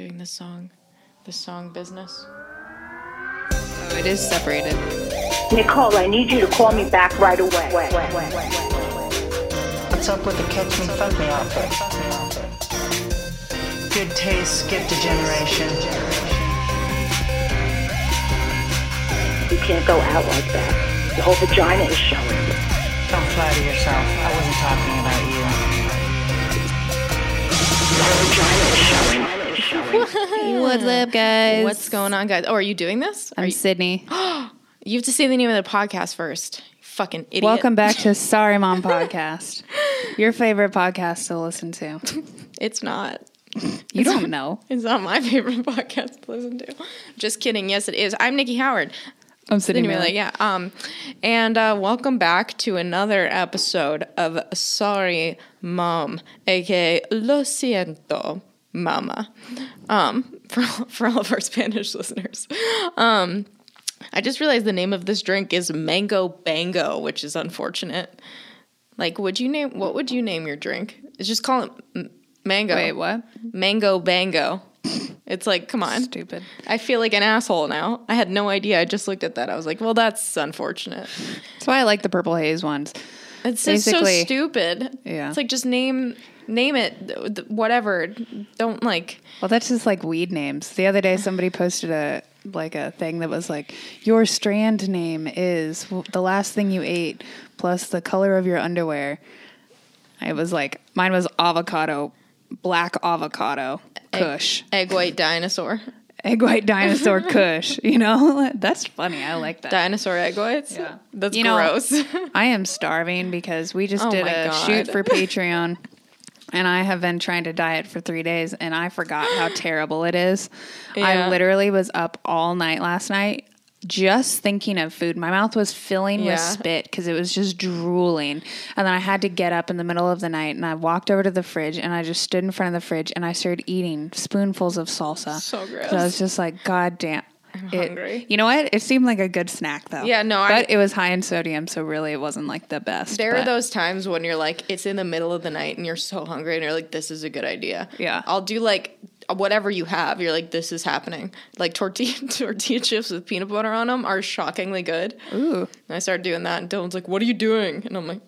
doing this song, the song business. Oh, it is separated. Nicole, I need you to call me back right away. What's up with the catch me, fuck me outfit? Good taste, gift to generation. You can't go out like that. Your whole vagina is showing. Don't flatter yourself. I wasn't talking about you. Your vagina is showing. What's up, guys? What's going on, guys? Oh, are you doing this? Are I'm you, Sydney. you have to say the name of the podcast first. Fucking idiot. Welcome back to Sorry Mom Podcast, your favorite podcast to listen to. It's not. You don't know. It's not my favorite podcast to listen to. Just kidding. Yes, it is. I'm Nikki Howard. I'm Sydney. Anyway, like, yeah. Um, and uh, welcome back to another episode of Sorry Mom, aka Lo siento, Mama. Um, for for all of our Spanish listeners. Um, I just realized the name of this drink is Mango Bango, which is unfortunate. Like, would you name what would you name your drink? It's just call it m- Mango. Wait, what? Mango Bango. It's like, come on. Stupid. I feel like an asshole now. I had no idea. I just looked at that. I was like, well, that's unfortunate. That's why I like the purple haze ones. It's just so stupid. Yeah. It's like just name name it whatever. Don't like Well, that's just like weed names. The other day, somebody posted a like a thing that was like, "Your strand name is the last thing you ate plus the color of your underwear." It was like mine was avocado, black avocado, Kush, egg white dinosaur. egg white dinosaur Kush. You know, that's funny. I like that. Dinosaur egg whites? Yeah. That's You know- gross. I am starving because we just Oh did a God. shoot for Patreon. And I have been trying to diet for three days, and I forgot how terrible it is. Yeah. I literally was up all night last night just thinking of food. My mouth was filling Yeah. with spit because it was just drooling. And then I had to get up in the middle of the night, and I walked over to the fridge, and I just stood in front of the fridge, and I started eating spoonfuls of salsa. So gross. I was just like, God damn. I'm hungry. You know what? It seemed like a good snack though. Yeah, no, I- but it was high in sodium, so really it wasn't like the best. There are those times when you're like, it's in the middle of the night and you're so hungry and you're like, this is a good idea. Yeah. I'll do like whatever you have. You're like, this is happening. Like tortilla tortilla chips with peanut butter on them are shockingly good. Ooh. And I started doing that, and Dylan's like, "What are you doing?" And I'm like,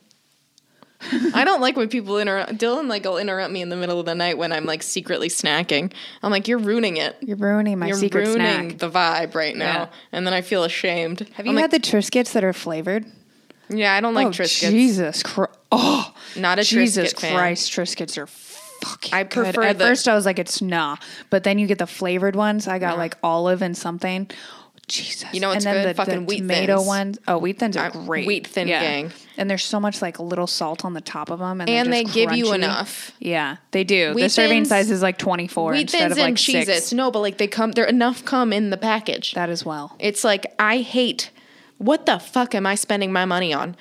"I don't like when people interrupt." Dylan like will interrupt me in the middle of the night when I'm like secretly snacking. I'm like, "You're ruining it. You're ruining my You're secret ruining snack. the vibe right now." Yeah. And then I feel ashamed. Have you had the Triscuits that are flavored? Yeah, I don't like oh, Triscuits. Jesus Christ. Oh, Not a Jesus Triscuit fan. Christ. Triscuits are fucking I good. prefer At the- first I was like, it's nah. But then you get the flavored ones. I got like olive and something. Jesus. You know what's and then good? The, Fucking the Wheat tomato Thins. ones. Oh, wheat thins are great. Wheat Thin gang. And there's so much like a little salt on the top of them, and, And they're they just give you enough. Yeah, they do. the Wheat serving Thins- size is like 24 Wheat instead thins of like and six. Cheez-Its. No, but like they come, there enough come in the package. That as well. It's like I hate. What the fuck am I spending my money on?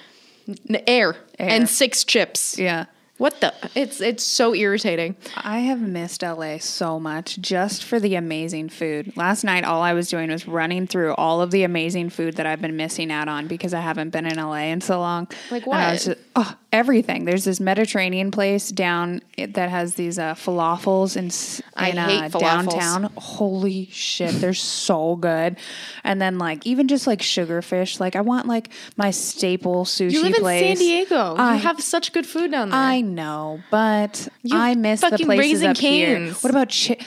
Air, Air. and six chips. Yeah. What the? It's it's so irritating. I have missed LA so much just for the amazing food. Last night, all I was doing was running through all of the amazing food that I've been missing out on because I haven't been in LA in so long. Like And I was what? just- oh, everything. There's this Mediterranean place down that has these uh, falafels in, in hate uh, falafels. downtown. Holy shit, they're so good. And then like even just like sugarfish. Like I want like my staple sushi You live in. San Diego. I- you have such good food down there. I know, but You I miss the places Raising up here. What about Chi-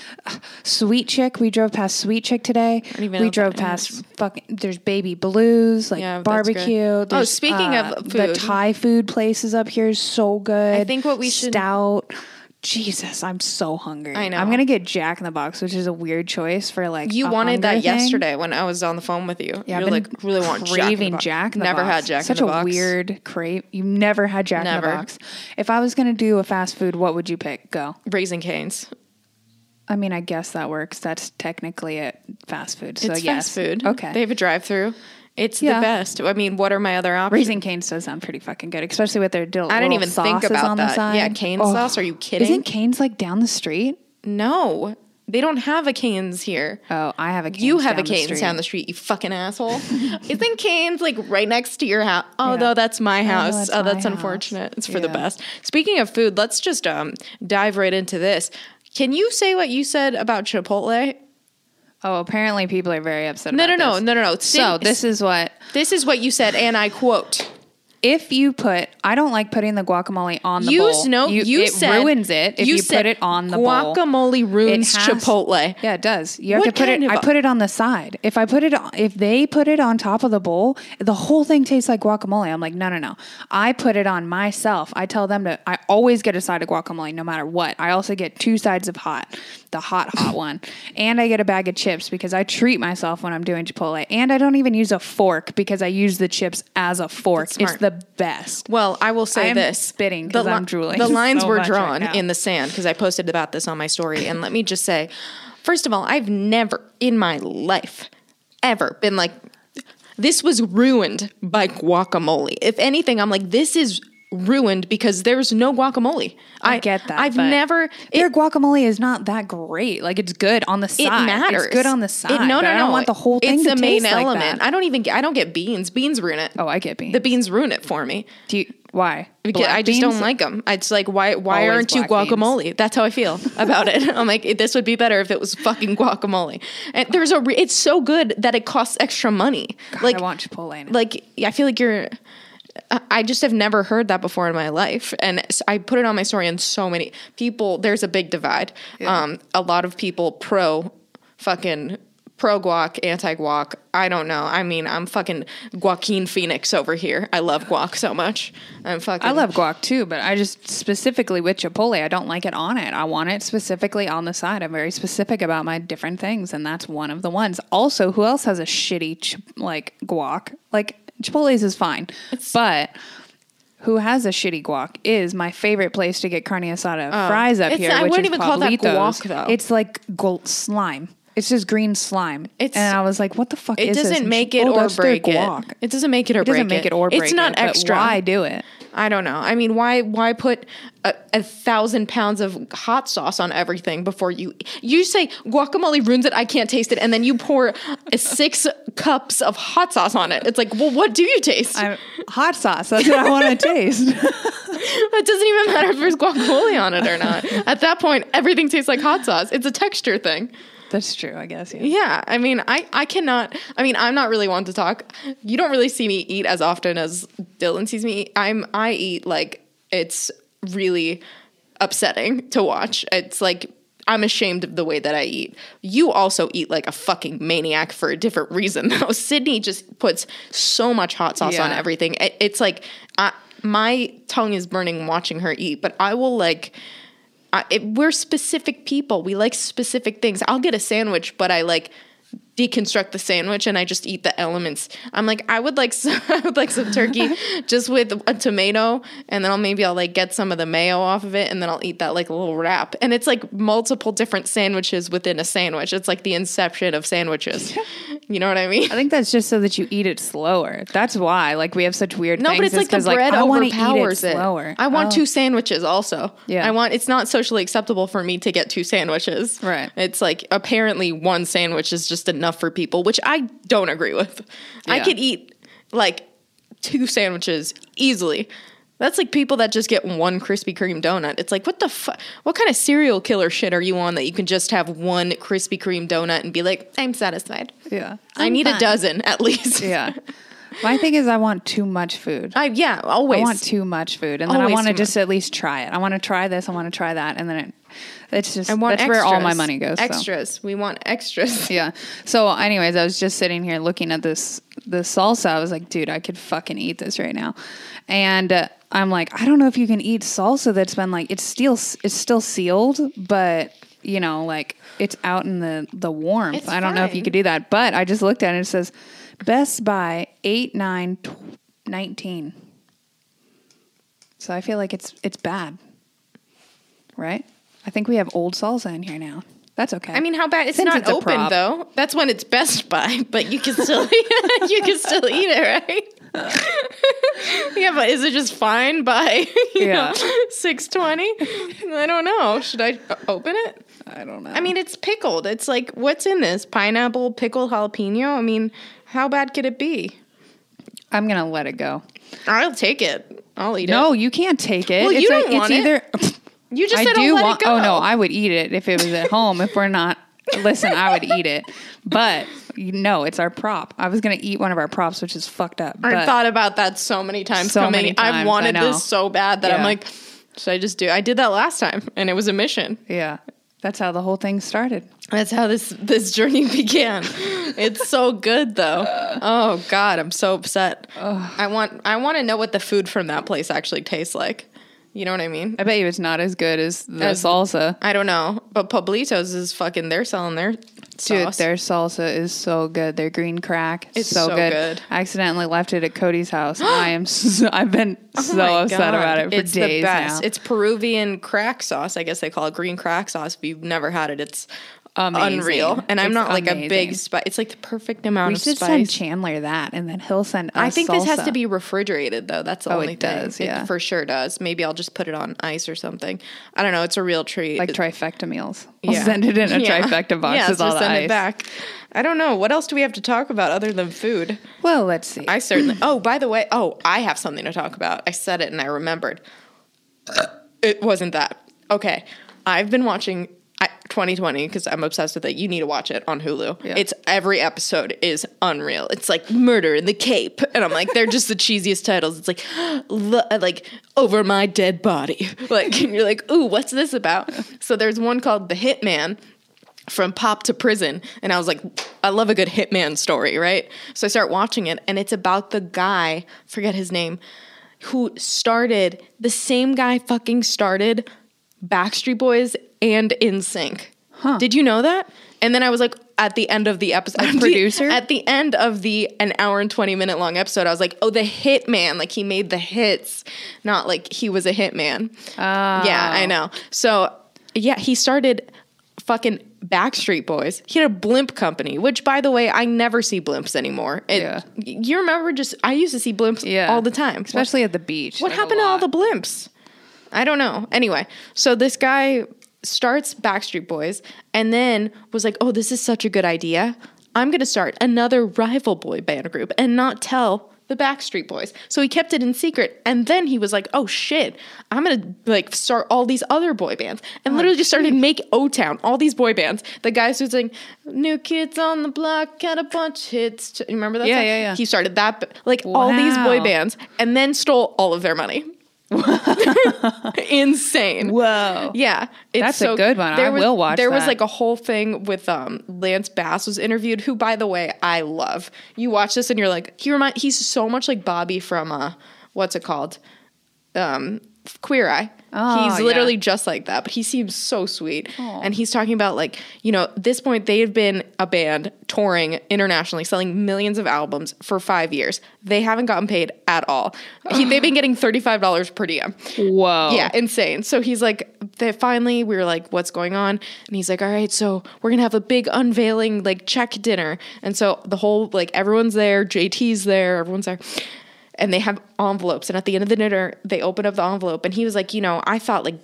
Sweet Chick? We drove past Sweet Chick today. We drove past is. fucking. There's Baby Blues, like Yeah, barbecue. Oh, speaking of uh, the food. Thai food places up here is so good. I think what we should- stout. Jesus, I'm so hungry. I know. I'm gonna get Jack in the Box, which is a weird choice for like. you a wanted that thing. yesterday when I was on the phone with you. Yeah, You're like really want Jack in the craving Jack in the Never Box. had Jack Such in the a Box. weird crave. You never had Jack in the Box. If I was gonna do a fast food, what would you pick? Go. Raising Canes. I mean, I guess that works. That's technically it. Fast food. So It's yes. fast food. Okay. They have a drive-through. It's Yeah. the best. I mean, what are my other options? Raising Cane's does sound pretty fucking good, especially with their dill. I didn't even think about on the that. side. Oh. Yeah, cane sauce? Are you kidding? Isn't Cane's like down the street? No, they don't have a Canes here. Oh, I have a Cane's You have a the Canes street. down the street, you fucking asshole. Isn't Canes like right next to your house? Oh, Yeah. no, that's my house. that's oh, that's house. unfortunate. It's for the best. Speaking of food, let's just um, dive right into this. Can you say what you said about Chipotle? Oh, apparently people are very upset. No, no, no, no, no, no. So this is what this is what you said, and I quote. If you put I don't like putting the guacamole on the You bowl. know, you, it said ruins it if you, said put it on the bowl. guacamole ruins has- Chipotle. Yeah, it does. You have What to put it. I put it on the side. If I put it, on, if they put it on top of the bowl, the whole thing tastes like guacamole. I'm like, no, no, no. I put it on myself. I tell them to. I always get a side of guacamole, no matter what. I also get two sides of hot, the hot hot one, and I get a bag of chips because I treat myself when I'm doing Chipotle. And I don't even use a fork because I use the chips as a fork. It's the best. Well, I will say I am this: spitting The 'cause li- I'm drooling The lines so were much right drawn in the sand because I posted about this on my story. And let me just say, first of all, I've never in my life ever been like, this was ruined by guacamole. If anything, I'm like, this is ruined because there's no guacamole. I get that, I've never. Their It, guacamole is not that great. Like it's good on the side. it matters. It's good on the side. It- no, but no, I no. don't want the whole thing It's to the main like element. that. I don't even. get- I don't get beans. Beans ruin it. Oh, I get beans. The beans ruin it for me. Do you, why? Because Black I just beans? don't like them. It's like why why Always aren't you black beans. guacamole? That's how I feel about it. I'm like this would be better if it was fucking guacamole. And there's a re- it's so good that it costs extra money. God, like I want Chipotle. Now. like I feel like you're. I- just have never heard that before in my life, and I put it on my story. And so many people, there's a big divide. Um, a lot of people pro fucking pro guac, anti guac. I don't know. I mean, I'm fucking Joaquin Phoenix over here. I love guac so much. I'm fucking. I love guac too, but I just specifically with Chipotle, I don't like it on it. I want it specifically on the side. I'm very specific about my different things, and that's one of the ones. Also, who else has a shitty ch- like guac? Like Chipotle's is fine, but who has a shitty guac is my favorite place to get carne asada oh. fries up Oh. It's- here. I which wouldn't is even call that Pablitos. guac, though. It's like gold slime. It's just green slime. It's- and I was like, "What the fuck It is this?" It doesn't And make she- it "Oh, or break it. It doesn't make it or It It doesn't make it or break it. It's not it, extra. Why do it? I don't know. I mean, why why put a, a thousand pounds of hot sauce on everything before you you say guacamole ruins it? I can't taste it, and then you pour six cups of hot sauce on it. It's like, well, what do you taste? I'm, hot sauce. That's what I want to taste. it doesn't even matter if there's guacamole on it or not. At that point, everything tastes like hot sauce. It's a texture thing. That's true, I guess. Yeah. Yeah, I mean, I I cannot. I mean, I'm not really one to talk. You don't really see me eat as often as Dylan sees me. eat. I'm I eat like it's really upsetting to watch. It's like I'm ashamed of the way that I eat. You also eat like a fucking maniac for a different reason though. Sydney just puts so much hot sauce on everything. It, it's like I, my tongue is burning watching her eat, but I will like I, it, we're specific people. We like specific things. I'll get a sandwich, but I like deconstruct the sandwich and I just eat the elements. I'm like, I would like some, I would like some turkey just with a tomato, and then I'll maybe I'll like get some of the mayo off of it, and then I'll eat that like a little wrap. And it's like multiple different sandwiches within a sandwich. It's like the inception of sandwiches. you know what I mean? I think that's just so that you eat it slower. That's why, like, we have such weird. No, but it's like the bread I wanna eat overpowers it. slower. I want Oh. two sandwiches also. Yeah. I want it's not socially acceptable for me to get two sandwiches. Right. It's like apparently one sandwich is just enough for people, which I don't agree with. I could eat like two sandwiches easily. That's like people that just get one Krispy Kreme donut. It's like, what the fuck? What kind of serial killer shit are you on that you can just have one Krispy Kreme donut and be like, I'm satisfied? Yeah, i need a dozen at least. Yeah. My thing is, I want too much food. I, yeah, always. I want too much food, and then I Always want to too just at least try it. I want to try this. I want to try that, and then it, it's just I want that's where all my money goes. so. Extras. We want extras. Yeah. So, anyways, I was just sitting here looking at this this salsa. I was like, dude, I could fucking eat this right now. And uh, I'm like, I don't know if you can eat salsa that's been like it's still it's still sealed, but you know, like it's out in the the warmth. It's I don't know if you could do that. But I just looked at it. And it says Best By eight nine nineteen. So I feel like it's it's bad, right? I think we have old salsa in here now. That's okay. I mean, how bad? It's Since not it's open though. That's when it's Best Buy, but you can still you can still eat it, right? yeah, but is it just fine by Yeah. six twenty? I don't know. Should I open it? I don't know. I mean, it's pickled. It's like what's in this? Pineapple, pickled jalapeno. I mean, how bad could it be? I'm gonna let it go. I'll take it. I'll eat it. No, you can't take it. Well, it's you like- don't want it's it. either You just I said do oh, let want. it go. Oh no, I would eat it if it was at home. if we're not, listen, I would eat it. But you know, it's our prop. I was gonna eat one of our props, which is fucked up. I've thought about that so many times So coming. many times, I've I wanted this so bad that I'm like, should I just do? I did that last time, and it was a mission. yeah, that's how the whole thing started. That's how this this journey began. it's so good though. Oh God, I'm so upset. I want I want to know what the food from that place actually tastes like. You know what I mean? I bet you it's not as good as the As- salsa. I don't know, but Pablitos is fucking. They're selling their Dude, sauce. their salsa is so good. Their green crack, It's so, so good. good. I accidentally left it at Cody's house. I am. So, I've been oh so Oh my upset God. about it for it's days the best. now. It's Peruvian crack sauce. I guess they call it green crack sauce. If you've never had it, it's Amazing. unreal. And I'm It's not like a big amazing. spice. It's like the perfect amount we of should spice. send Chandler that, and then he'll send us. I think this has to be refrigerated though. That's the Oh, only it thing. does, yeah. It for sure does. Maybe I'll just put it on ice or something. I don't know. It's a real treat. like trifecta meals. We'll yeah. send it in a Yeah. trifecta box Yeah, with so all send ice. it back. I don't know. What else do we have to talk about other than food? Well, let's see. I certainly. Oh, by the way, oh, I have something to talk about. I said it and I remembered. It wasn't that. Okay. I've been watching 20/20 because I'm obsessed with it. You need to watch it on Hulu. Yeah. It's every episode is unreal. It's like Murder in the Cape, and I'm like, they're just the cheesiest titles. It's like, uh, like over my dead body. Like, and you're like, ooh, what's this about? So there's one called The Hitman from pop to prison and i was like i love a good hitman story right so i start watching it and it's about the guy forget his name who started the same guy fucking started backstreet boys and NSYNC did you know that and then i was like at the end of the episode the- producer? at the end of the an hour and 20 minute long episode i was like oh the hitman like he made the hits not like he was a hit hitman oh. yeah i know so yeah he started fucking Backstreet Boys. He had a blimp company, which by the way, I never see blimps anymore. It, Yeah. You remember just I used to see blimps yeah, all the time. especially at the beach. what a happened to all the blimps? I don't know. Anyway, so this guy starts Backstreet Boys and then was like, "Oh, this is such a good idea. I'm going to start another rival boy band group and not tell the Backstreet Boys." So he kept it in secret and then he was like, "Oh shit, I'm going to like start all these other boy bands." And oh, literally just started make O-Town, all these boy bands. The guys who's like, "New Kids on the Block had a bunch hits." You remember that? Yeah, song? yeah, yeah. He started that like all these boy bands and then stole all of their money. Insane. Whoa. Yeah, it's That's a good one. I was, will watch There was like a whole thing with um Lance Bass was interviewed, who by the way I love. You watch this and you're like, he remind he's so much like Bobby from uh what's it called, um Queer Eye. Oh, he's yeah. literally just like that, but he seems so sweet. Oh. And he's talking about like, you know, this point they've been a band touring internationally, selling millions of albums for five years. They haven't gotten paid at all. He, they've been getting $35 per diem. Whoa. Yeah, insane. So he's like, they finally, we were like, what's going on? And he's like, all right, so we're gonna have a big unveiling, like check dinner. And so the whole, like, everyone's there, JT's there, everyone's there. And they have envelopes. And at the end of the dinner, they open up the envelope. And he was like, you know, I thought like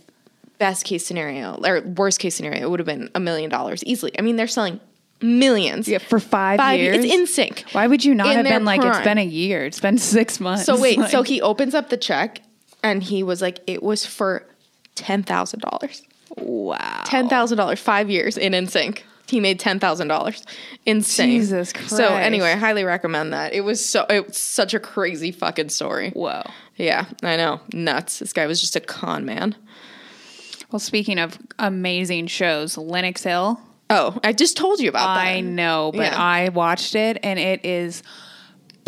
best case scenario or worst case scenario, it would have been a million dollars easily. I mean, they're selling millions. Yeah, for five, years. It's NSYNC. Why would you not In have been like, it's been a year, it's been six months? So wait, so he opens up the check and he was like, it was for ten thousand dollars. wow. Ten thousand dollars, five years in NSYNC. He made ten thousand dollars. Insane. Jesus So anyway, I highly recommend that. It was so it was such a crazy fucking story. Whoa. Yeah, I know. Nuts. This guy was just a con man. Well, speaking of amazing shows, Lenox Hill. Oh, I just told you about that. I know, but Yeah. I watched it and it is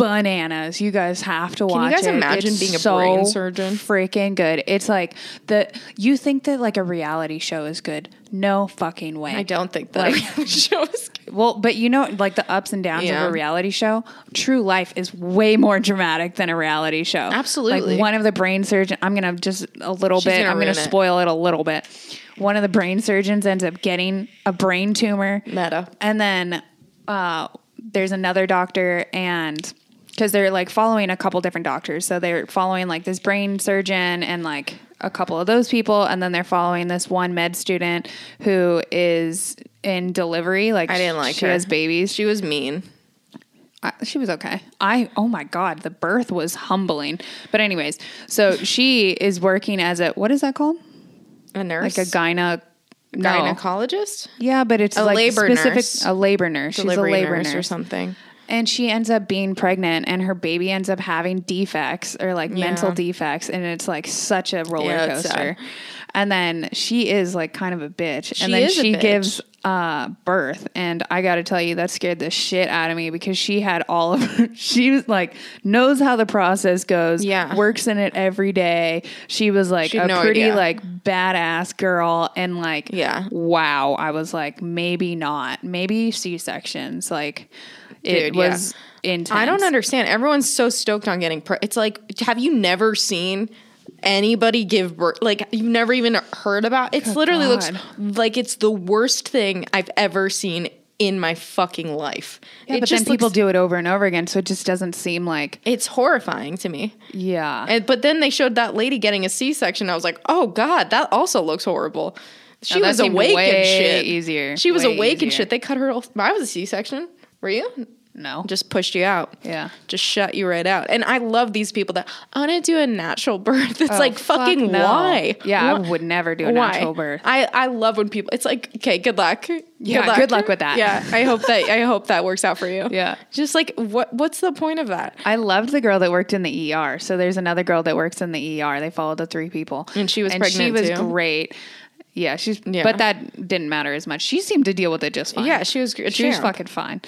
bananas. You guys have to watch. It. Can you guys it. imagine It's being a so brain surgeon? Freaking good. It's like the you think that like a reality show is good. No fucking way. I don't think that Like- show is good. Well, but you know, like the ups and downs Yeah. of a reality show, true life is way more dramatic than a reality show. Absolutely. Like one of the brain surgeon, I'm going to just a little She's bit, gonna I'm going ruin to it. spoil it a little bit. One of the brain surgeons ends up getting a brain tumor. Meta. And then uh, there's another doctor, and because they're like following a couple different doctors. So they're following like this brain surgeon and like a couple of those people. And then they're following this one med student who is in delivery. Like I didn't like she her. has babies. She was mean. I, she was okay. I oh my god, the birth was humbling. But anyways, so she is working as a what is that called? A nurse, like a gyna no. gynecologist, Yeah, but it's A like labor specific nurse. a labor nurse. She's delivery a labor nurse, nurse, or something. And she ends up being pregnant, and her baby ends up having defects or like mental defects, and it's like such a roller Yeah, coaster. And then she is like kind of a bitch, She and then she gives uh, birth, and I got to tell you that scared the shit out of me because she had all of her, she was like knows how the process goes, Yeah. works in it every day. She was like She a no pretty idea. like badass girl, and like Yeah. wow, I was like, maybe not. Maybe C sections. Like it Dude, yeah. was intense. I don't understand. Everyone's so stoked on getting. Pre- it's like, have you never seen anybody give birth? Like, you've never even heard about. It's literally looks like it's the worst thing I've ever seen in my fucking life. Yeah, it but then people looks- do it over and over again, so it just doesn't seem like It's horrifying to me. yeah. And, but then they showed that lady getting a C-section. I was like, oh god, that also looks horrible. Oh, she Oh, that was seemed awake and shit. easier. She was awake and shit. They cut her. off. I was a C-section. Were you? no. Just pushed you out. Yeah. Just shut you right out. And I love these people that I want to do a natural birth. It's Oh, like fuck fucking no. why? Yeah, Why? I would never do a Why? natural birth. I, I love when people. It's like okay, good luck. Yeah, good luck with that. Yeah, I hope that I hope that works out for you. Yeah. just like what what's the point of that? I loved the girl that worked in the ER. So there's another girl that works in the ER. They followed the three people, And she was she pregnant was too? great. Yeah, she's. Yeah. But that didn't matter as much. She seemed to deal with it just fine. Yeah, she was. she was fucking fine.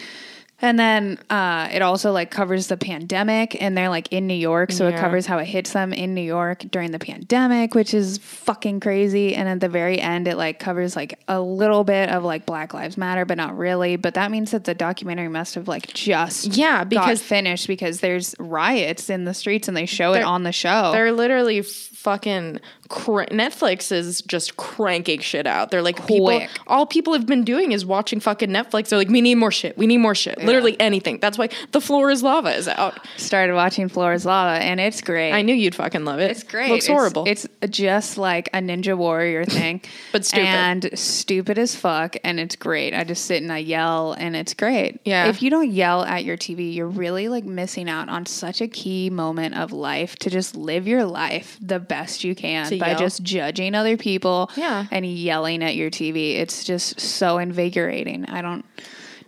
And then uh, it also like covers the pandemic, and they're like in New York, so it covers how it hits them in New York during the pandemic, which is fucking crazy. And at the very end, it like covers like a little bit of like Black Lives Matter, but not really. But that means that the documentary must have like just Yeah, got because- finished because there's riots in the streets and they show it on the show. They're literally fucking cr- Netflix is just cranking shit out. They're like people. All people have been doing is watching fucking Netflix. They're like, we need more shit. We need more shit. Literally anything. That's why the floor is lava is out. Started watching Floor Is Lava, and it's great. I knew you'd fucking love it. It's great. Looks It's- horrible. It's, just like a Ninja Warrior thing, But stupid. and stupid as fuck. And it's great. I just sit and I yell, and it's great. Yeah. If you don't yell at your TV, you're really like missing out on such a key moment of life to just live your life the best you can To by yell. just judging other people. Yeah. And yelling at your TV. It's just so invigorating. I don't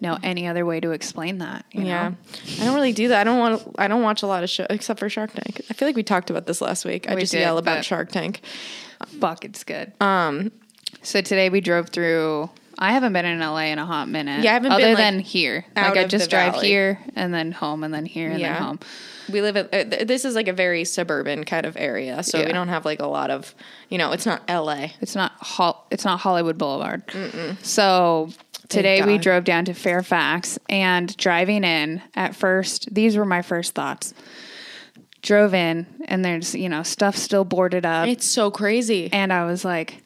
know any other way to explain that. You yeah, Know? I don't really do that. I don't want. I don't watch a lot of shows except for Shark Tank. I feel like we talked about this last week. I We just did, yell about Shark Tank. Fuck, it's good. Um, so today we drove through. I haven't been in LA in a hot minute. Yeah, I haven't other been, like, than here. Like I just drive valley. here and then home and then here and Yeah. then home. We live at uh, this is like a very suburban kind of area, so Yeah. we don't have like a lot of you know. It's not L.A. It's not Hol- It's not Hollywood Boulevard. So today we drove down to Fairfax and driving in. At first, these were my first thoughts. Drove in and there's you know stuff still boarded up. It's so crazy. And I was like,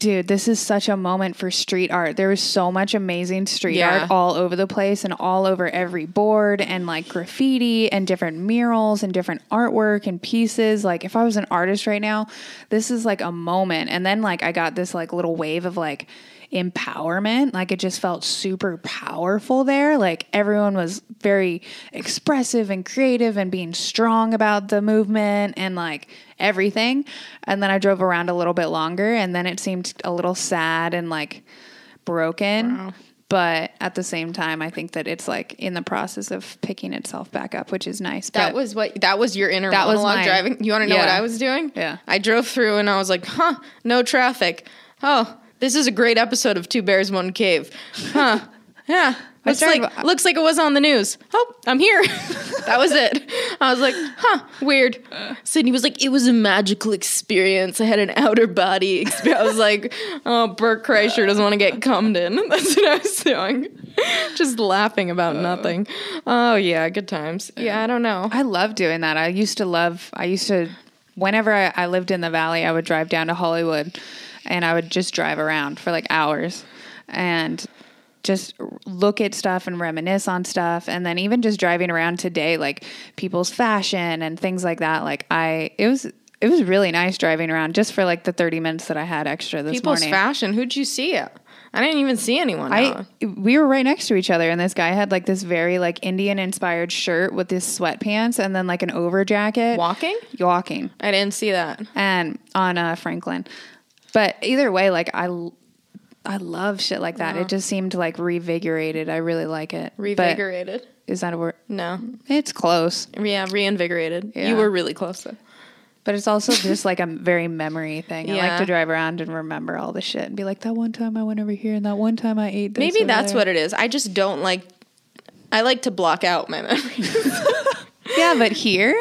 dude, this is such a moment for street art. There was so much amazing street Yeah. art all over the place and all over every board and like graffiti and different murals and different artwork and pieces. Like if I was an artist right now, this is like a moment. And then like I got this like little wave of like empowerment. Like it just felt super powerful there. Like everyone was very expressive and creative and being strong about the movement and like everything. And then I drove around a little bit longer and then it seemed a little sad and like broken. But at the same time, I think that it's like in the process of picking itself back up, which is nice. That But was what that was your inner That was monologue my- driving. You want to know what. I was doing? Yeah. I drove through and I was like, "Huh, no traffic. Oh, this is a great episode of Two Bears One Cave." Huh. Yeah. Looks started- like looks like it was on the news. Oh, I'm here. that was it. I was like, huh, weird. Sydney was like, it was a magical experience. I had an outer body experience. I was like, oh, Bert Kreischer doesn't want to get cummed in. That's what I was doing. Just laughing about nothing. Oh yeah, good times. Yeah, I don't know. I love doing that. I used to love, I used to, whenever I, I lived in the valley, I would drive down to Hollywood and I would just drive around for like hours and just look at stuff and reminisce on stuff. And then even just driving around today, like people's fashion and things like that. Like I, it was, it was really nice driving around just for like the 30 minutes that I had extra this People's morning. fashion. Who'd you see? it? I didn't even see anyone. I no. we were right next to each other, and this guy had like this very like Indian inspired shirt with his sweatpants and then like an over jacket. walking. walking, I didn't see that. and on uh, Franklin. But either way, like I, I love shit like that. It just seemed like revigorated. I really like it. But- Revigorated. is that a word? No. It's close, Yeah, reinvigorated. Yeah. You were really close though. but it's also just like a very memory thing. I like to drive around and remember all the shit and be like, that one time I went over here and that one time I ate this. Maybe that's there." what it is. I just don't like. I like to block out my memories. Yeah, but here,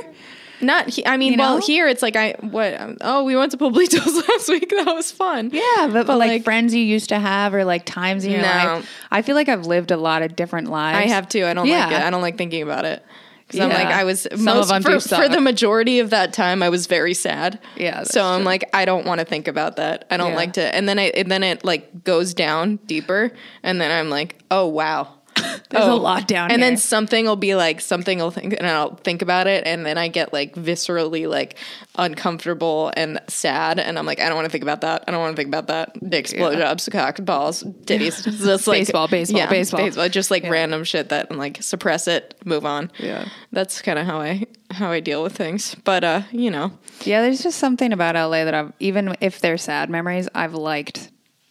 Not. He, I mean, You well, know? here it's like I what? um, Oh, we went to Pablitos last week. That was fun. yeah, but, But, like, like- friends you used to have or like times in your No. life. I feel like I've lived a lot of different lives. I have too. I don't like Yeah. it. I don't like thinking about it. Because I'm like, I was Some most of them for, for the majority of that time, I was very sad. Yeah, So I'm true. like, I don't want to think about that. I don't Yeah. like to. And then I, and then it like goes down deeper, and then I'm like, oh wow. There's a lot down here. and here. then something will be like something will think and I'll think about it and then I get like viscerally like uncomfortable and sad and I'm like I don't want to think about that I don't want to think about that dicks Yeah. blowjobs cock balls titties just like Baseball, baseball, baseball. baseball. just like random shit that I'm like suppress it move on Yeah. that's kind of how I how I deal with things but uh you know Yeah, there's just something about LA that I've even if they're sad memories, I've liked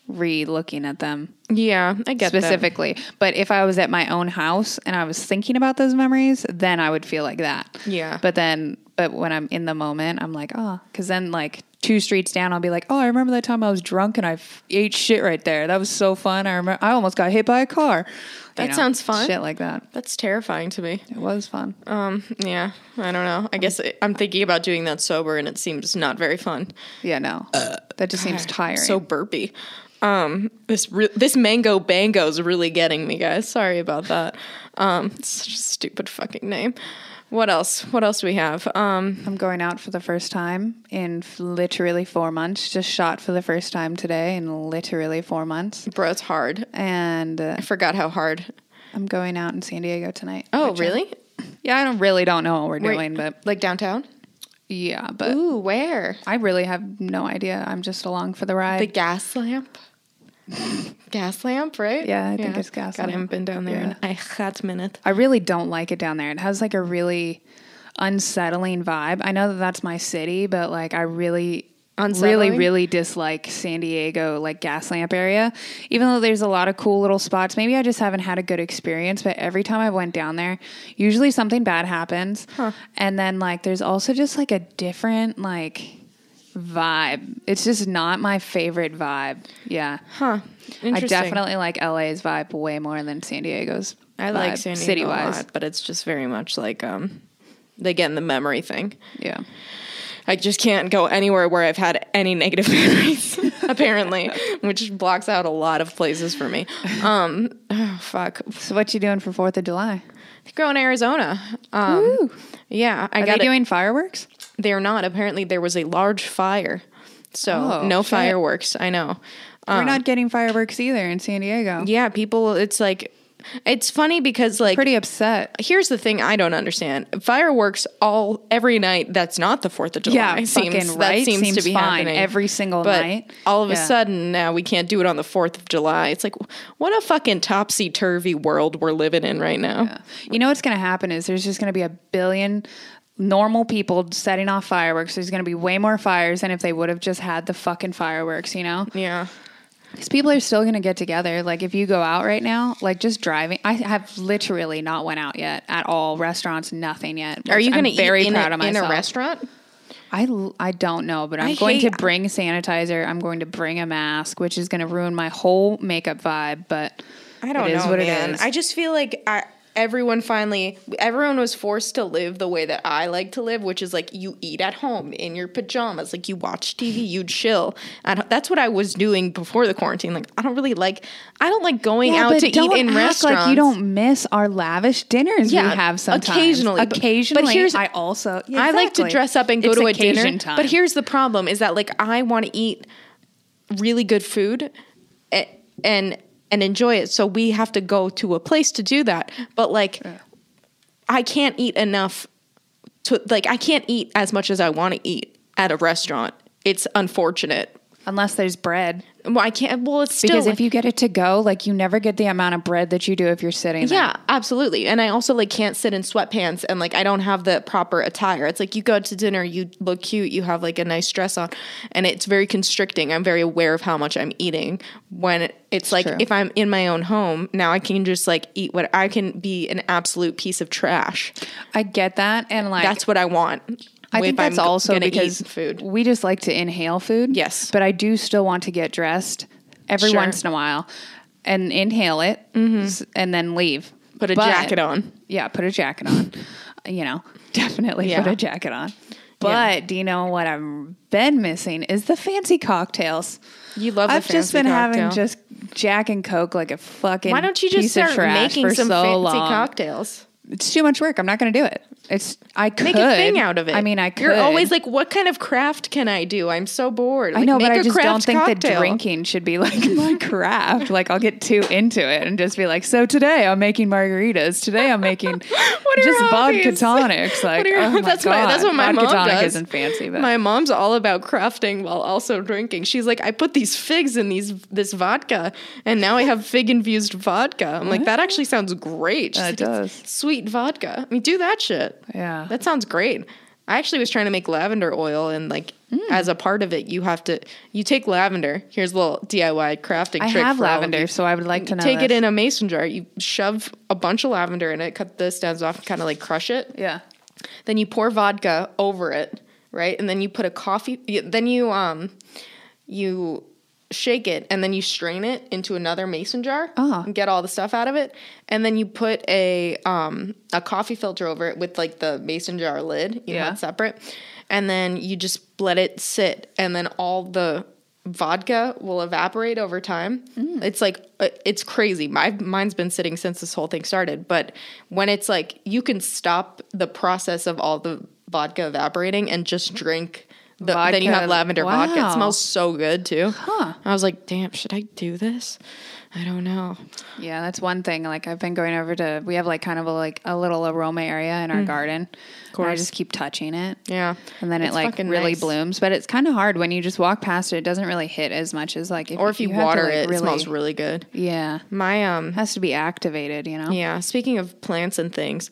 re-looking at them yeah I get that. specifically. But if I was at my own house and I was thinking about those memories, then I would feel like that. Yeah. But then, but when I'm in the moment, I'm like, oh, because then like two streets down, I'll be like, oh, I remember that time I was drunk and I f- ate shit right there. That was so fun. I remember I almost got hit by a car. You That sounds fun. Shit like that. that's terrifying to me It was fun. um yeah I don't know I guess I'm thinking about doing that sober and it seems not very fun yeah, no, that just seems tiring. so burpy. Um, this re- this mango bango is really getting me, guys. Sorry about that. Um, it's such a stupid fucking name. What else? What else do we have? Um, I'm going out for the first time in f- literally four months. Just shot for the first time today in literally four months. bro, it's hard. And uh, I forgot how hard. I'm going out in San Diego tonight. Oh, which I- really? yeah, I don't really don't know what we're Where- doing, but Like downtown? yeah, but Ooh, where? I really have no idea. I'm just along for the ride. The gas lamp. Gas lamp, right? Yeah, I think it's gas God, I lamp. haven't been down there Yeah. in a hot minute. I really don't like it down there. It has like a really unsettling vibe. I know that that's my city, but like I really Unsettling? really really dislike San Diego like gas lamp area. Even though there's a lot of cool little spots, maybe I just haven't had a good experience, but every time I went down there, usually something bad happens. And then like there's also just like a different like vibe. It's just not my favorite vibe. Yeah. Huh. I Interesting. definitely like LA's vibe way more than San Diego's. I like vibe, San Diego city a lot, but it's just very much like um, again the memory thing. Yeah. I just can't go anywhere where I've had any negative memories, apparently, which blocks out a lot of places for me. Um, oh, fuck. So what you doing for Fourth of July? Go in Arizona. Um, yeah, I Are got they it. doing fireworks? They're not. Apparently, there was a large fire, so Oh, no shit. fireworks. I know. We're not um, getting fireworks either in San Diego. Yeah, people. It's like, it's funny because like Pretty upset. here's the thing I don't understand. Fireworks all every night. That's not the Fourth of July. Yeah, seems, fucking that right. seems, to be fine happening every single but night. All of a sudden now we can't do it on the Fourth of July. It's like what a fucking topsy turvy world we're living in right now. You know what's going to happen is there's just going to be a billion normal people setting off fireworks. There's going to be way more fires than if they would have just had the fucking fireworks, you know? Yeah. Because people are still going to get together. Like if you go out right now, like just driving. I have literally not went out yet at all. Restaurants, nothing yet. Are you going to very eat in, proud a, of in myself. a restaurant? I, I don't know, but I'm I going hate- to bring sanitizer. I'm going to bring a mask, which is going to ruin my whole makeup vibe. But I don't it is know, what man. it is. I just feel like I, everyone finally, everyone was forced to live the way that I like to live, which is like you eat at home in your pajamas, like you watch TV, you chill. And that's what I was doing before the quarantine. Like I don't really like, I don't like going Yeah, out to eat in restaurants. Like you don't miss our lavish dinners Yeah, we have sometimes. occasionally, but- but here's- I also I like to dress up and go It's to a dinner. time. But here's the problem: is that like I want to eat really good food, eh, and and enjoy it. So we have to go to a place to do that. But like, I can't eat enough to like I can't eat as much as I want to eat at a restaurant. It's unfortunate. unless there's bread. Well, I can't. Well, it's still because like- if you get it to go, like you never get the amount of bread that you do if you're sitting there. Yeah, absolutely. And I also like can't sit in sweatpants and like I don't have the proper attire. It's like you go to dinner, you look cute, you have like a nice dress on, and it's very constricting. I'm very aware of how much I'm eating. When it's like true. if I'm in my own home, now I can just like eat what I can be an absolute piece of trash. I get that, and like That's what I want. I think that's I'm also because food. we just like to inhale food. Yes. but I do still want to get dressed every Sure. once in a while and inhale it, mm-hmm. s- and then leave. Put a But- jacket on. Yeah, put a jacket on. you know, definitely Yeah. put a jacket on. But do you know what I've been missing is the fancy cocktails. You love. I've just been cocktail. having just Jack and Coke like a fucking. Why don't you just start making some so fancy long. cocktails? It's too much work. I'm not going to do it. It's I could Make a thing out of it. I mean, I could. You're always like, what kind of craft can I do? I'm so bored. I know, make but I just don't think that drinking should be like my craft. like I'll get too into it and just be like, so today I'm making margaritas. Today I'm making What are just vodka tonics. Like What your- oh my that's my that's what my vodka mom tonic does. isn't fancy, but my mom's all about crafting while also drinking. She's like, I put these figs in these this vodka, and now I have fig infused vodka. I'm like, that actually sounds great. She's That like, does. "It's Sweet vodka. I mean, do that shit. Yeah. that sounds great. I actually was trying to make lavender oil, and like Mm. as a part of it, you have to you take lavender. Here's a little DIY crafting I trick. have for all of lavender, so I would like to know. Take it in a mason jar. You shove a bunch of lavender in it, cut the stems off, and kind of like crush it. Yeah. Then you pour vodka over it, right? And then you put a coffee. Then you um, you shake it, and then you strain it into another mason jar Ah. and get all the stuff out of it. And then you put a um a coffee filter over it with like the mason jar lid. You know, Yeah. it's separate. And then you just let it sit, and then all the vodka will evaporate over time. Mm. It's like uh, it's crazy. My mine's been sitting since this whole thing started, but when it's like you can stop the process of all the vodka evaporating and just drink the, then you have lavender vodka. It smells so good too. Huh. I was like, "Damn, should I do this?" I don't know. Yeah, that's one thing. Like I've been going over to we have like kind of a like a little aroma area in our garden. Of course. And I just keep touching it. Yeah. And then It's it like really nice. blooms, but it's kind of hard when you just walk past it. It doesn't really hit as much as like if Or if you, to, water like, it, it smells really good. Yeah, My um has to be activated. You know. Yeah, speaking of plants and things,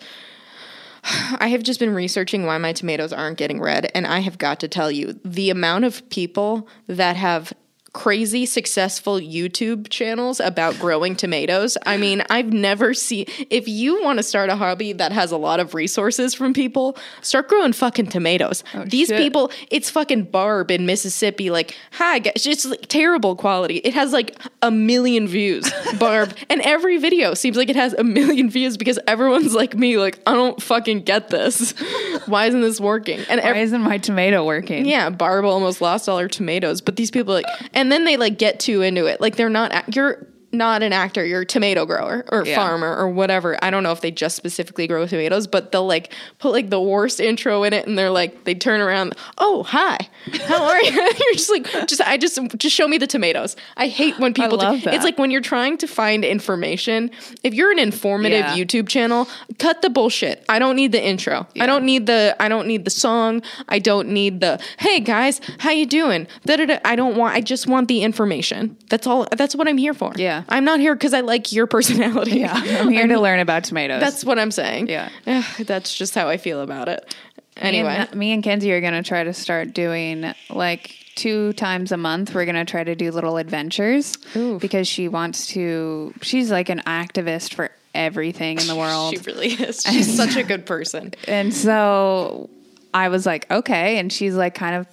I have just been researching why my tomatoes aren't getting red, and I have got to tell you the amount of people that have crazy successful YouTube channels about growing tomatoes. I mean, I've never seen if you want to start a hobby that has a lot of resources from people, start growing fucking tomatoes. Oh, these shit. people, it's fucking Barb in Mississippi like, "Hi, guys." It's like terrible quality. It has like a million views, Barb, and every video seems like it has a million views because everyone's like me like, "I don't fucking get this. Why isn't this working?" And Why isn't my tomato working? yeah, Barb almost lost all her tomatoes, but these people like, and then they like get too into it. Like they're not. You're not an actor. You're a tomato grower or Yeah. farmer or whatever. I don't know if they just specifically grow tomatoes, but they'll like put like the worst intro in it, and they're like, they turn around. Oh, hi, how are you? you're just like, just I just just show me the tomatoes. I hate when people. love that. It's like when you're trying to find information. If you're an informative Yeah. YouTube channel, cut the bullshit. I don't need the intro. I don't need the I don't need the song. I don't need the hey guys, how you doing? Da-da-da. I don't want I just want the information. That's all that's what I'm here for. Yeah. I'm not here because I like your personality. Yeah, I'm here to learn about tomatoes. That's what I'm saying. Yeah. That's just how I feel about it. Anyway. Me and, me and Kenzie are gonna try to start doing like two times a month. We're gonna try to do little adventures because she wants to. She's like an activist for everything in the world. She really is. She's such a good person. And so I was like, okay. And she's like, kind of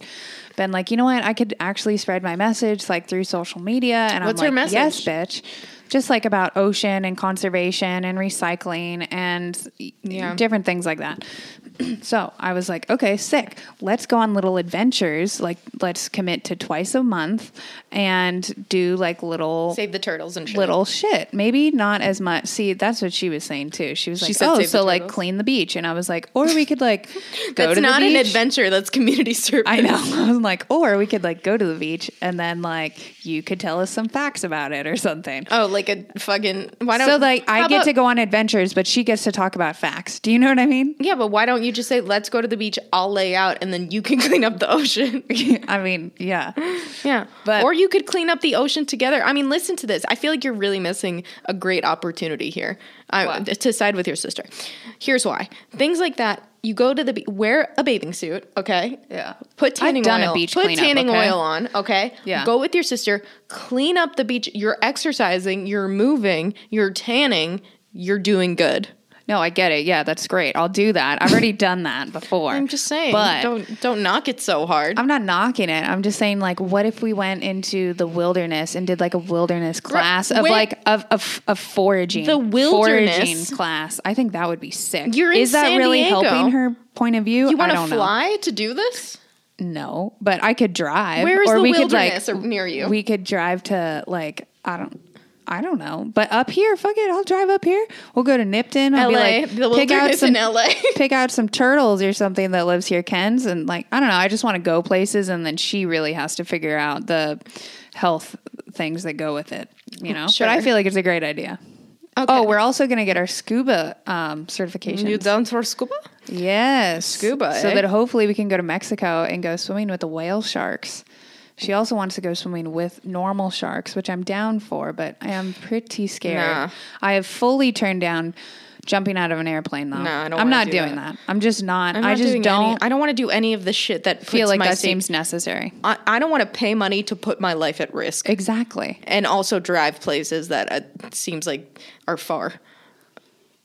been like, you know what? I could actually spread my message like through social media. And What's I'm like, yes, bitch. Just like about ocean and conservation and recycling and Yeah. different things like that. so I was like, okay, sick. Let's go on little adventures. Like, let's commit to twice a month and do like little Save the turtles and shit. little shit. Maybe not as much. See, that's what she was saying too. She was She like, said "Oh, save the so like turtles. clean the beach," and I was like, "Or we could like go That's to not the an beach." adventure. That's community service. I know. I was like, or we could like go to the beach and then like you could tell us some facts about it or something. Oh, like a fucking. Why don't So like I how get about- to go on adventures, but she gets to talk about facts. Do you know what I mean? Yeah, but why don't don't you just say, "Let's go to the beach. I'll lay out, and then you can clean up the ocean." I mean, yeah. yeah, But- or you could clean up the ocean together. I mean, listen to this. I feel like you're really missing a great opportunity here I, to side with your sister. Here's why: things like that. You go to the be- wear a bathing suit, okay? Yeah. Put I've tanning oil. beach put cleanup, tanning okay? oil on, okay? Yeah. Go with your sister, clean up the beach. You're exercising, you're moving, you're tanning, you're doing good. No, I get it. Yeah, that's great. I'll do that. I've already done that before. I'm just saying, But don't don't knock it so hard. I'm not knocking it. I'm just saying, like, what if we went into the wilderness and did like a wilderness class of wait. like of, of of foraging, The wilderness? foraging class? I think that would be sick. You're in Is that San really Diego. helping her point of view? you want to fly to do this? No, but I could drive. Where is or the we wilderness could like near you? We could drive to like I don't. I don't know, but up here, fuck it, I'll drive up here. We'll go to Nipton. I'll be LA, like, the pick out some, in LA. pick out some turtles or something that lives here, Ken's, and like I don't know. I just want to go places, and then she really has to figure out the health things that go with it. You know, Sure. but I feel like it's a great idea. Okay. Oh, we're also gonna get our scuba um, certification. you down for scuba? Yes, Scuba, so eh? that hopefully we can go to Mexico and go swimming with the whale sharks. She also wants to go swimming with normal sharks, which I'm down for, but I am pretty scared. Nah. I have fully turned down jumping out of an airplane, though. Nah, I don't I'm not do doing that. that. I'm just not. I'm I just don't Any, I don't want to do any of the shit that feel like my that seems necessary. I, I don't want to pay money to put my life at risk, Exactly. and also drive places that uh, seems like are far.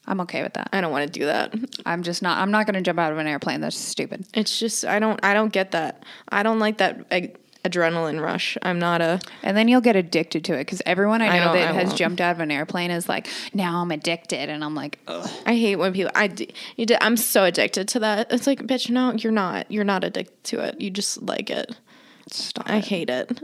I'm okay with that. I don't want to do that. I'm just not. I'm not going to jump out of an airplane. That's stupid. It's just I don't I don't get that. I don't like that ag- adrenaline rush. I'm not a And then you'll get addicted to it because everyone I I know don't- that I has won't. jumped out of an airplane is like, now I'm addicted, and I'm like, Ugh. I hate when people I you I'm so addicted to that. It's like bitch no, you're not. You're not addicted to it. You just like it. stop. I hate it.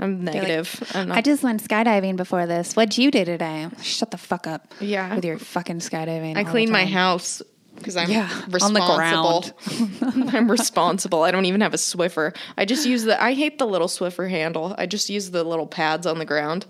I'm negative. I'm not, I just went skydiving before this. What'd you do today? Shut the fuck up. Yeah. With your fucking skydiving. I cleaned my house because I'm Yeah, on the responsible. I'm responsible. I don't even have a Swiffer. I just use the. I hate the little Swiffer handle. I just use the little pads on the ground.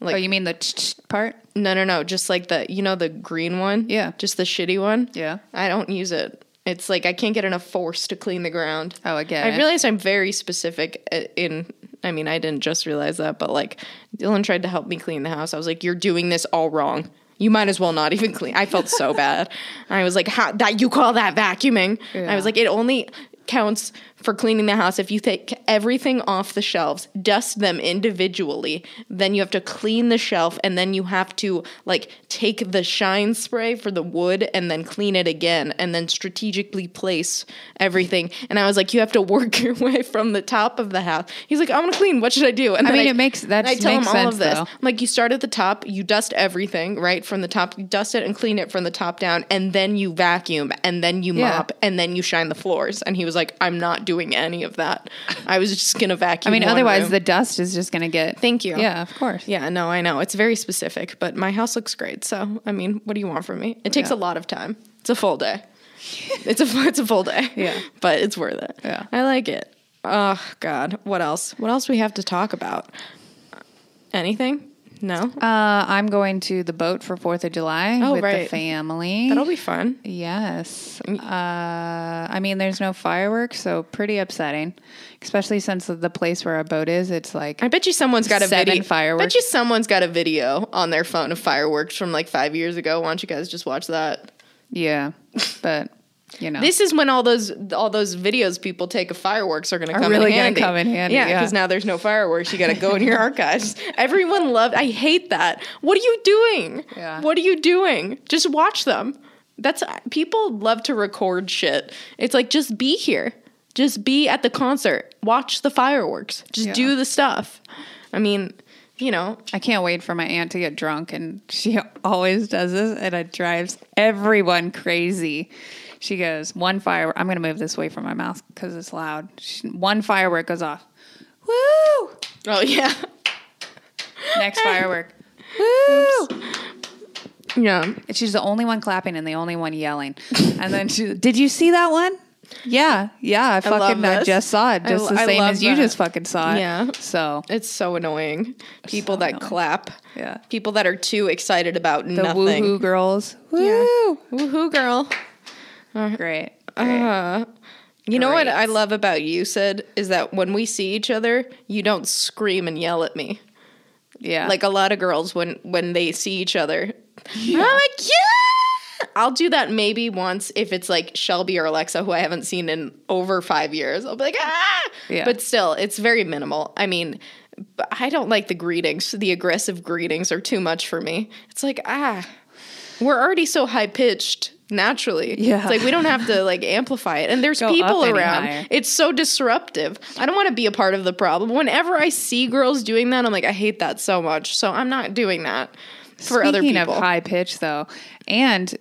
Like Oh, you mean the ch- ch- part? no, no, no. Just like the you know the green one. Yeah. Just the shitty one. Yeah. I don't use it. It's like I can't get enough force to clean the ground. Oh, I get I it. realize I'm very specific uh, in. I mean, I didn't just realize that, but like Dylan tried to help me clean the house. I was like, "You're doing this all wrong. You might as well not even clean." I felt so bad. I was like, "How that you call that vacuuming?" I was like, "It only counts for cleaning the house if you take everything off the shelves, dust them individually, then you have to clean the shelf and then you have to like take the shine spray for the wood and then clean it again and then strategically place everything. And I was like, you have to work your way from the top of the house. He's like, I want to clean. What should I do? And I mean, it makes- that I tell makes him all sense, of this. though. I'm like, you start at the top, you dust everything right from the top, you dust it and clean it from the top down, and then you vacuum, and then you Yeah. mop, and then you shine the floors. And he was like, I'm not doing any of that. I was just gonna vacuum. I mean, otherwise room. the dust is just going to get. Thank you. Yeah, of course. Yeah, no, I know. It's very specific, but my house looks great. So, I mean, what do you want from me? It takes Yeah. a lot of time. It's a full day. It's a it's a full day. Yeah. But it's worth it. Yeah. I like it. Oh god, what else? What else we have to talk about? Anything? No. Uh, I'm going to the boat for Fourth of July Oh, with the family. That'll be fun. Yes. Uh, I mean, there's no fireworks, so pretty upsetting. Especially since the place where our boat is, it's like I bet you someone's got a video. fireworks. Bet you someone's got a video on their phone of fireworks from like five years ago. Why don't you guys just watch that? yeah, but you know, This is when all those all those videos people take of fireworks are going to come really in handy. come in handy, Yeah, yeah. because now there's no fireworks. You got to go in your archives. Everyone loved. I hate that. What are you doing? Yeah. What are you doing? Just watch them. That's people love to record shit. It's like just be here. Just be at the concert. Watch the fireworks. Just Yeah. do the stuff. I mean, you know, I can't wait for my aunt to get drunk, and she always does this, and it drives everyone crazy. She goes, one firework. I'm going to move this way from my mouth because it's loud. She, one firework goes off. Woo! oh yeah, Next firework. Woo! yeah. And she's the only one clapping and the only one yelling. And then she, did you see that one? Yeah, yeah. I fucking I this. just saw it, just l- the same as you just fucking saw it. Yeah. So It's so annoying. People So that annoying. clap. Yeah. People that are too excited about nothing. the nothing. woohoo girls. Woo! Yeah. Woohoo, girl. Great. Uh, you know what I love about you, Sid, is that when we see each other, you don't scream and yell at me. yeah. Like a lot of girls when when they see each other, I'm like, yeah. I'll do that maybe once if it's like Shelby or Alexa, who I haven't seen in over five years. I'll be like, ah. Yeah. But still, it's very minimal. I mean, I don't like the greetings. The aggressive greetings are too much for me. It's like, ah, we're already so high pitched naturally. Yeah. It's like we don't have to like amplify it. And there's Go people around. higher. It's so disruptive. I don't want to be a part of the problem. Whenever I see girls doing that, I'm like, I hate that so much. So I'm not doing that for other Speaking people. of high pitch, though, and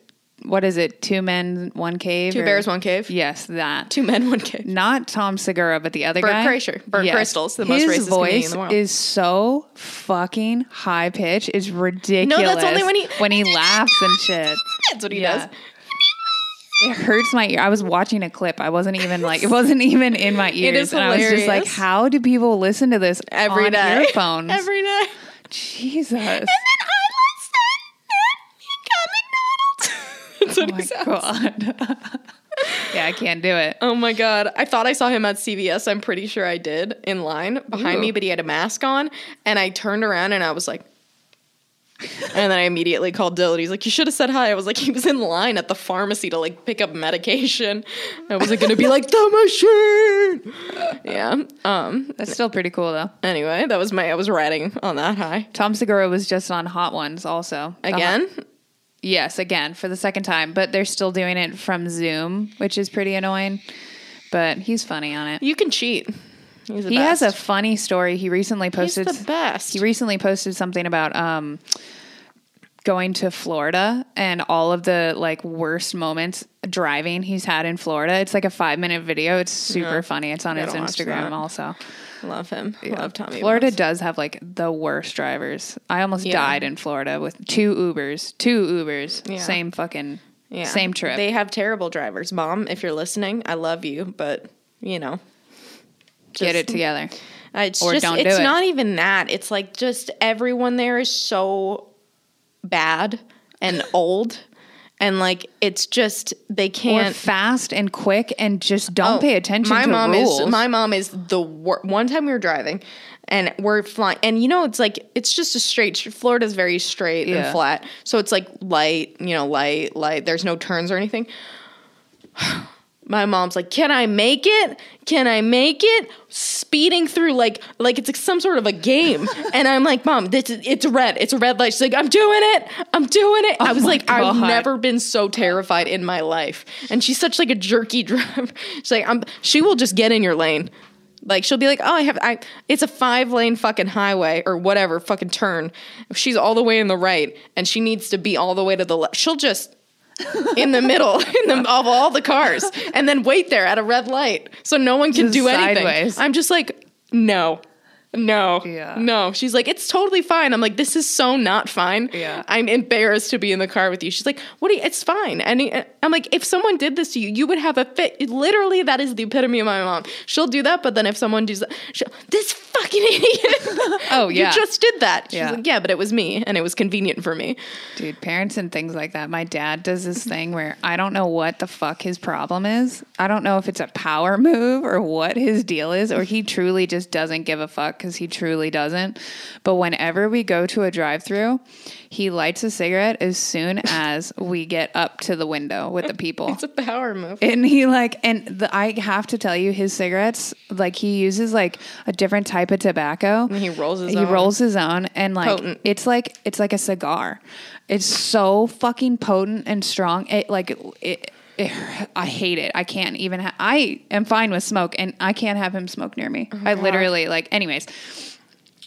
what is it? Two men, one cave. Two or- bears, one cave. Yes, that. Two men, one cave. Not Tom Segura, but the other Bert guy. Kreischer. Bert Kreischer's the most His racist comedian in voice the world. is so fucking high pitch. It's ridiculous. No, that's only when he- when he laughs and shit. That's what he Yeah. does. It hurts my ear. I was watching a clip. I wasn't even like it wasn't even in my ears. is and I was just like, how do people listen to this Every on day. earphones? Every day. Jesus. And then I That's what Oh my god. yeah, I can't do it. Oh my god. I thought I saw him at CVS. I'm pretty sure I did in line behind Ooh. me, but he had a mask on. And I turned around and I was like, and then I immediately called Dylan. He's like, You should have said hi. I was like, He was in line at the pharmacy to like pick up medication. I wasn't going to be like, The machine. Yeah. Um. That's still pretty cool though. Anyway, that was my, I was riding on that high. Tom Segura was just on Hot Ones also. The Again? Hot- yes, again for the second time, but they're still doing it from Zoom, which is pretty annoying. But he's funny on it. You can cheat. He best. has a funny story. He recently posted He's the best. He recently posted something about um going to Florida and all of the like worst moments driving he's had in Florida. It's like a 5-minute video. It's super Yeah. funny. It's on his Instagram also. Love him. Love Tommy. Florida does have like the worst drivers. I almost Yeah. died in Florida with two Ubers, two Ubers, Yeah. same fucking Yeah. same trip. They have terrible drivers. Mom, if you're listening, I love you, but you know, Get it together. uh, It's Or just don't do it's it. not even that. It's like just everyone there is so bad and old and like it's just they can't fast and quick and just don't Oh, pay attention my to mom rules. is my mom is the wor- one time we were driving and we're flying and you know it's like it's just a straight florida's very straight Yeah. and flat so it's like light you know light light there's no turns or anything my mom's like can i make it? Can i make it? Speeding through like like it's like some sort of a game. And i'm like mom this is, it's red. It's a red light. She's like i'm doing it. I'm doing it. Oh I was like i've never been so terrified in my life. And she's such like a jerky driver. She's like i'm she will just get in your lane. Like she'll be like oh i have i it's a five lane fucking highway or whatever fucking turn. If she's all the way in the right and she needs to be all the way to the left she'll just in the middle in the, of all the cars and then wait there at a red light so no one can Just do anything. i'm just like no no Yeah. no she's like it's totally fine i'm like this is so not fine Yeah. i'm embarrassed to be in the car with you she's like what do you it's fine and he- i'm like if someone did this to you you would have a fit literally that is the epitome of my mom she'll do that but then if someone does that this fucking idiot Oh, yeah. you just did that she's Yeah. like yeah but it was me and it was convenient for me Dude, parents and things like that. My dad does this thing where I don't know what the fuck his problem is. I don't know if it's a power move or what his deal is, or he truly just doesn't give a fuck because he truly doesn't. But whenever we go to a drive through, he lights a cigarette as soon as we get up to the window with the people. it's a power move and he like and the, i have to tell you his cigarettes like he uses like a different type of tobacco And he rolls his he own. rolls his own and like Potent. it's like it's like a cigar it's so fucking potent and strong it like it, it, Eh, I hate it. I can't even. Ha- I am fine with smoke, and I can't have him smoke near me. Oh I literally like. Anyways,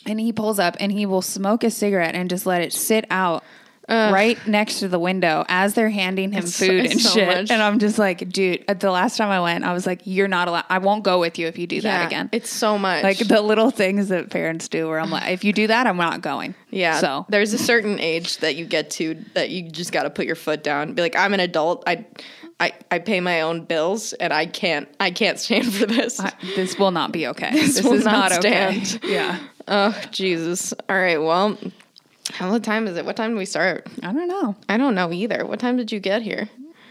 and he pulls up and he will smoke a cigarette and just let it sit out right next to the window as they're handing him It's food and so shit. much. And I'm just like, dude, the last time I went, I was like, you're not allowed. I won't go with you if you do that again. It's so much. like the little things that parents do where I'm like, if you do that, I'm not going. yeah. So there's a certain age that you get to that you just got to put your foot down. Be like, I'm an adult. I, I, I pay my own bills, and I can't. I can't stand for this. This will not be okay. This This, will is not not, okay. stand. Yeah. oh Jesus! All right. Well, how what time is it? What time do we start? I don't know. I don't know either. What time did you get here?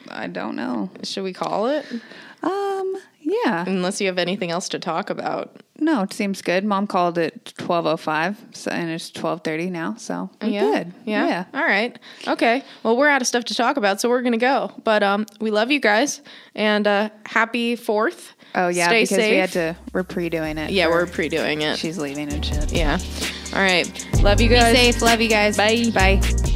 I don't know. Should we call it? Um, yeah. Unless you have anything else to talk about. No, it seems good. Mom called it 12:05, so and it's 12:30 now, so we yeah. good. Yeah. Yeah. All right. Okay. Well, we're out of stuff to talk about, so we're gonna go. But um, we love you guys, and uh, happy Fourth. Oh yeah, Stay because safe. we had to we're pre-doing it. Yeah, we're pre-doing it. she's leaving and shit. Yeah. All right. Love you guys. Be Safe. Love you guys. Bye. Bye.